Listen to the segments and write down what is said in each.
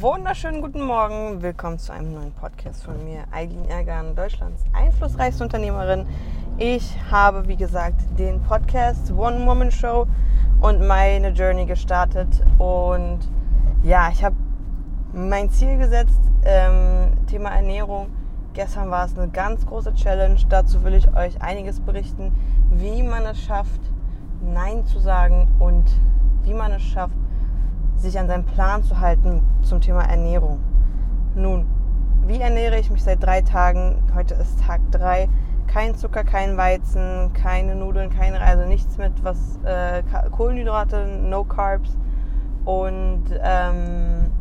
wunderschönen guten Morgen. Willkommen zu einem neuen Podcast von mir, Eileen Ergan, Deutschlands einflussreichste Unternehmerin. Ich habe, wie gesagt, den Podcast One Woman Show und meine Journey gestartet. Und ja, ich habe mein Ziel gesetzt, ähm, Thema Ernährung. Gestern war es eine ganz große Challenge. Dazu will ich euch einiges berichten, wie man es schafft, Nein zu sagen und wie man es schafft, sich an seinen Plan zu halten zum Thema Ernährung. Nun, wie ernähre ich mich seit drei Tagen? Heute ist Tag drei. Kein Zucker, kein Weizen, keine Nudeln, keine also nichts mit was äh, Kohlenhydrate, no Carbs und ähm,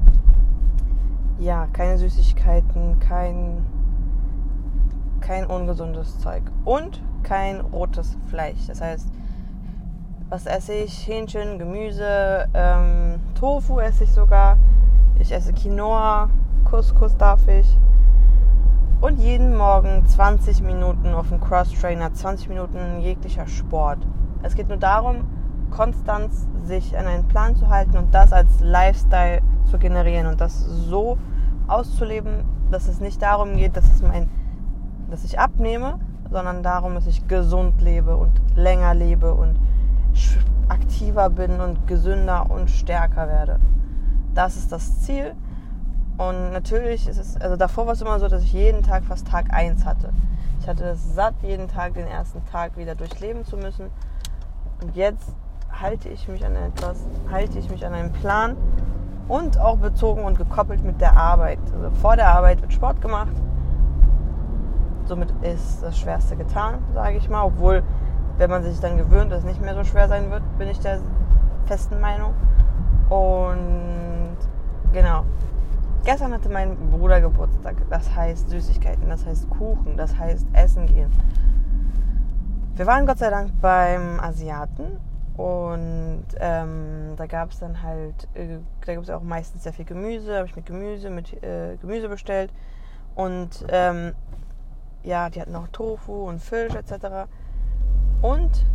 ja keine Süßigkeiten, kein kein ungesundes Zeug und kein rotes Fleisch. Das heißt was esse ich? Hähnchen, Gemüse, ähm, Tofu esse ich sogar. Ich esse Quinoa, Couscous darf ich. Und jeden Morgen 20 Minuten auf dem Cross-Trainer, 20 Minuten jeglicher Sport. Es geht nur darum, konstant sich an einen Plan zu halten und das als Lifestyle zu generieren und das so auszuleben, dass es nicht darum geht, dass, es mein, dass ich abnehme, sondern darum, dass ich gesund lebe und länger lebe und aktiver bin und gesünder und stärker werde. Das ist das Ziel. Und natürlich ist es, also davor war es immer so, dass ich jeden Tag fast Tag 1 hatte. Ich hatte es satt, jeden Tag den ersten Tag wieder durchleben zu müssen. Und jetzt halte ich mich an etwas, halte ich mich an einen Plan und auch bezogen und gekoppelt mit der Arbeit. Also vor der Arbeit wird Sport gemacht. Somit ist das Schwerste getan, sage ich mal, obwohl wenn man sich dann gewöhnt, dass es nicht mehr so schwer sein wird, bin ich der festen Meinung. Und genau. Gestern hatte mein Bruder Geburtstag. Das heißt Süßigkeiten, das heißt Kuchen, das heißt Essen gehen. Wir waren Gott sei Dank beim Asiaten und ähm, da gab es dann halt, äh, da gibt es auch meistens sehr viel Gemüse. Habe ich mit Gemüse, mit äh, Gemüse bestellt. Und ähm, ja, die hatten auch Tofu und Fisch etc. Und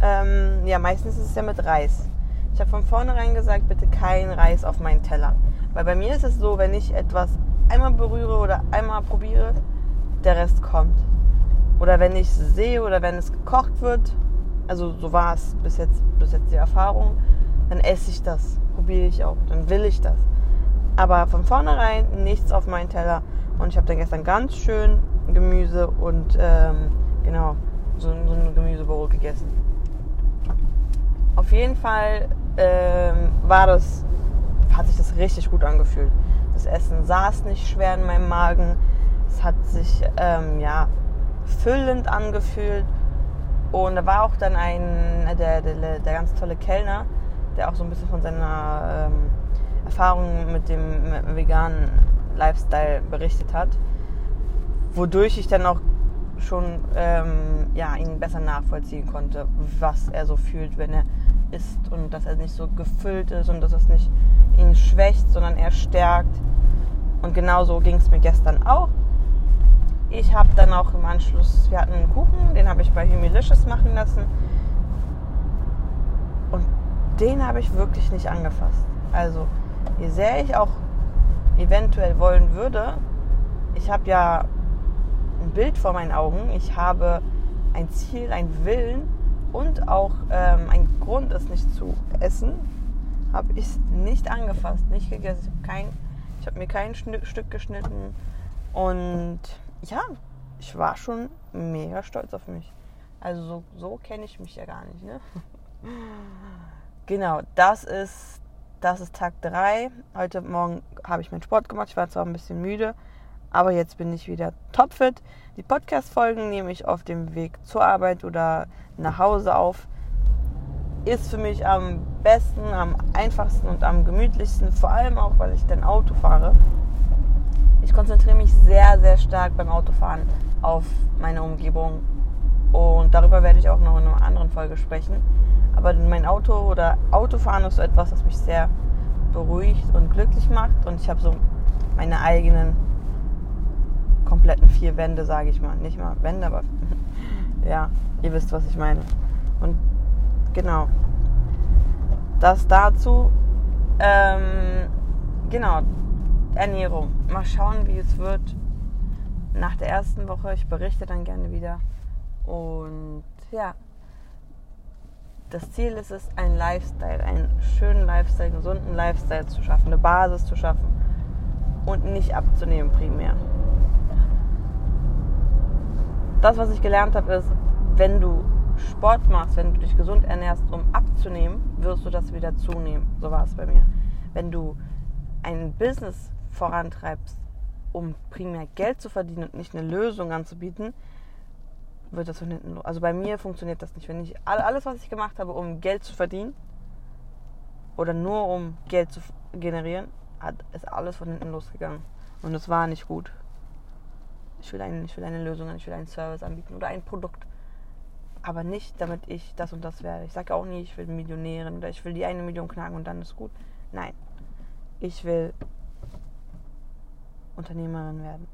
ähm, ja, meistens ist es ja mit Reis. Ich habe von vornherein gesagt, bitte kein Reis auf meinen Teller. Weil bei mir ist es so, wenn ich etwas einmal berühre oder einmal probiere, der Rest kommt. Oder wenn ich sehe oder wenn es gekocht wird, also so war es bis jetzt, bis jetzt die Erfahrung, dann esse ich das, probiere ich auch, dann will ich das. Aber von vornherein nichts auf meinen Teller. Und ich habe dann gestern ganz schön Gemüse und ähm, genau so, so ein Gemüsebrot gegessen. Auf jeden Fall ähm, war das, hat sich das richtig gut angefühlt. Das Essen saß nicht schwer in meinem Magen. Es hat sich ähm, ja füllend angefühlt. Und da war auch dann ein, der, der, der ganz tolle Kellner, der auch so ein bisschen von seiner ähm, Erfahrung mit dem veganen Lifestyle berichtet hat. Wodurch ich dann auch schon ähm, ja, ihn besser nachvollziehen konnte, was er so fühlt, wenn er isst und dass er nicht so gefüllt ist und dass es nicht ihn schwächt, sondern er stärkt. Und genauso ging es mir gestern auch. Ich habe dann auch im Anschluss, wir hatten einen Kuchen, den habe ich bei Humilicious machen lassen. Und den habe ich wirklich nicht angefasst. Also, je sehr ich auch eventuell wollen würde, ich habe ja ein Bild vor meinen Augen. Ich habe ein Ziel, einen Willen und auch ähm, einen Grund, es nicht zu essen, habe ich nicht angefasst, nicht gegessen. Ich habe kein, hab mir kein Stück geschnitten. Und ja, ich war schon mega stolz auf mich. Also so, so kenne ich mich ja gar nicht. Ne? genau, das ist, das ist Tag 3. Heute Morgen habe ich meinen Sport gemacht. Ich war zwar ein bisschen müde, aber jetzt bin ich wieder topfit. Die Podcast-Folgen nehme ich auf dem Weg zur Arbeit oder nach Hause auf. Ist für mich am besten, am einfachsten und am gemütlichsten, vor allem auch, weil ich dann Auto fahre. Ich konzentriere mich sehr, sehr stark beim Autofahren auf meine Umgebung und darüber werde ich auch noch in einer anderen Folge sprechen. Aber mein Auto oder Autofahren ist so etwas, das mich sehr beruhigt und glücklich macht und ich habe so meine eigenen kompletten vier Wände, sage ich mal. Nicht mal Wände, aber ja, ihr wisst, was ich meine. Und genau, das dazu. Ähm, genau, Ernährung. Mal schauen, wie es wird nach der ersten Woche. Ich berichte dann gerne wieder. Und ja, das Ziel ist es, einen Lifestyle, einen schönen Lifestyle, gesunden Lifestyle zu schaffen, eine Basis zu schaffen und nicht abzunehmen primär. Das, was ich gelernt habe, ist, wenn du Sport machst, wenn du dich gesund ernährst, um abzunehmen, wirst du das wieder zunehmen. So war es bei mir. Wenn du ein Business vorantreibst, um primär Geld zu verdienen und nicht eine Lösung anzubieten, wird das von hinten los. Also bei mir funktioniert das nicht. Wenn ich alles, was ich gemacht habe, um Geld zu verdienen oder nur um Geld zu generieren, ist alles von hinten losgegangen. Und es war nicht gut. Ich will, ein, ich will eine Lösung, ich will einen Service anbieten oder ein Produkt. Aber nicht, damit ich das und das werde. Ich sage auch nie, ich will Millionärin oder ich will die eine Million knacken und dann ist gut. Nein. Ich will Unternehmerin werden.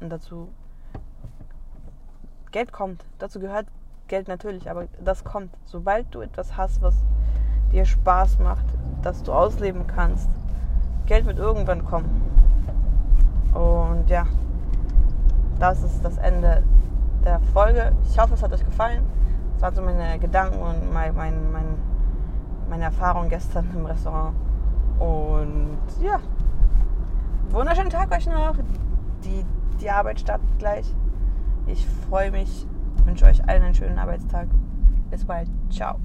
Und dazu Geld kommt. Dazu gehört Geld natürlich, aber das kommt. Sobald du etwas hast, was dir Spaß macht, dass du ausleben kannst, Geld wird irgendwann kommen. Und ja, das ist das Ende der Folge. Ich hoffe, es hat euch gefallen. Das waren so meine Gedanken und mein, mein, mein, meine Erfahrung gestern im Restaurant. Und ja, wunderschönen Tag euch noch. Die, die Arbeit startet gleich. Ich freue mich, wünsche euch allen einen schönen Arbeitstag. Bis bald. Ciao.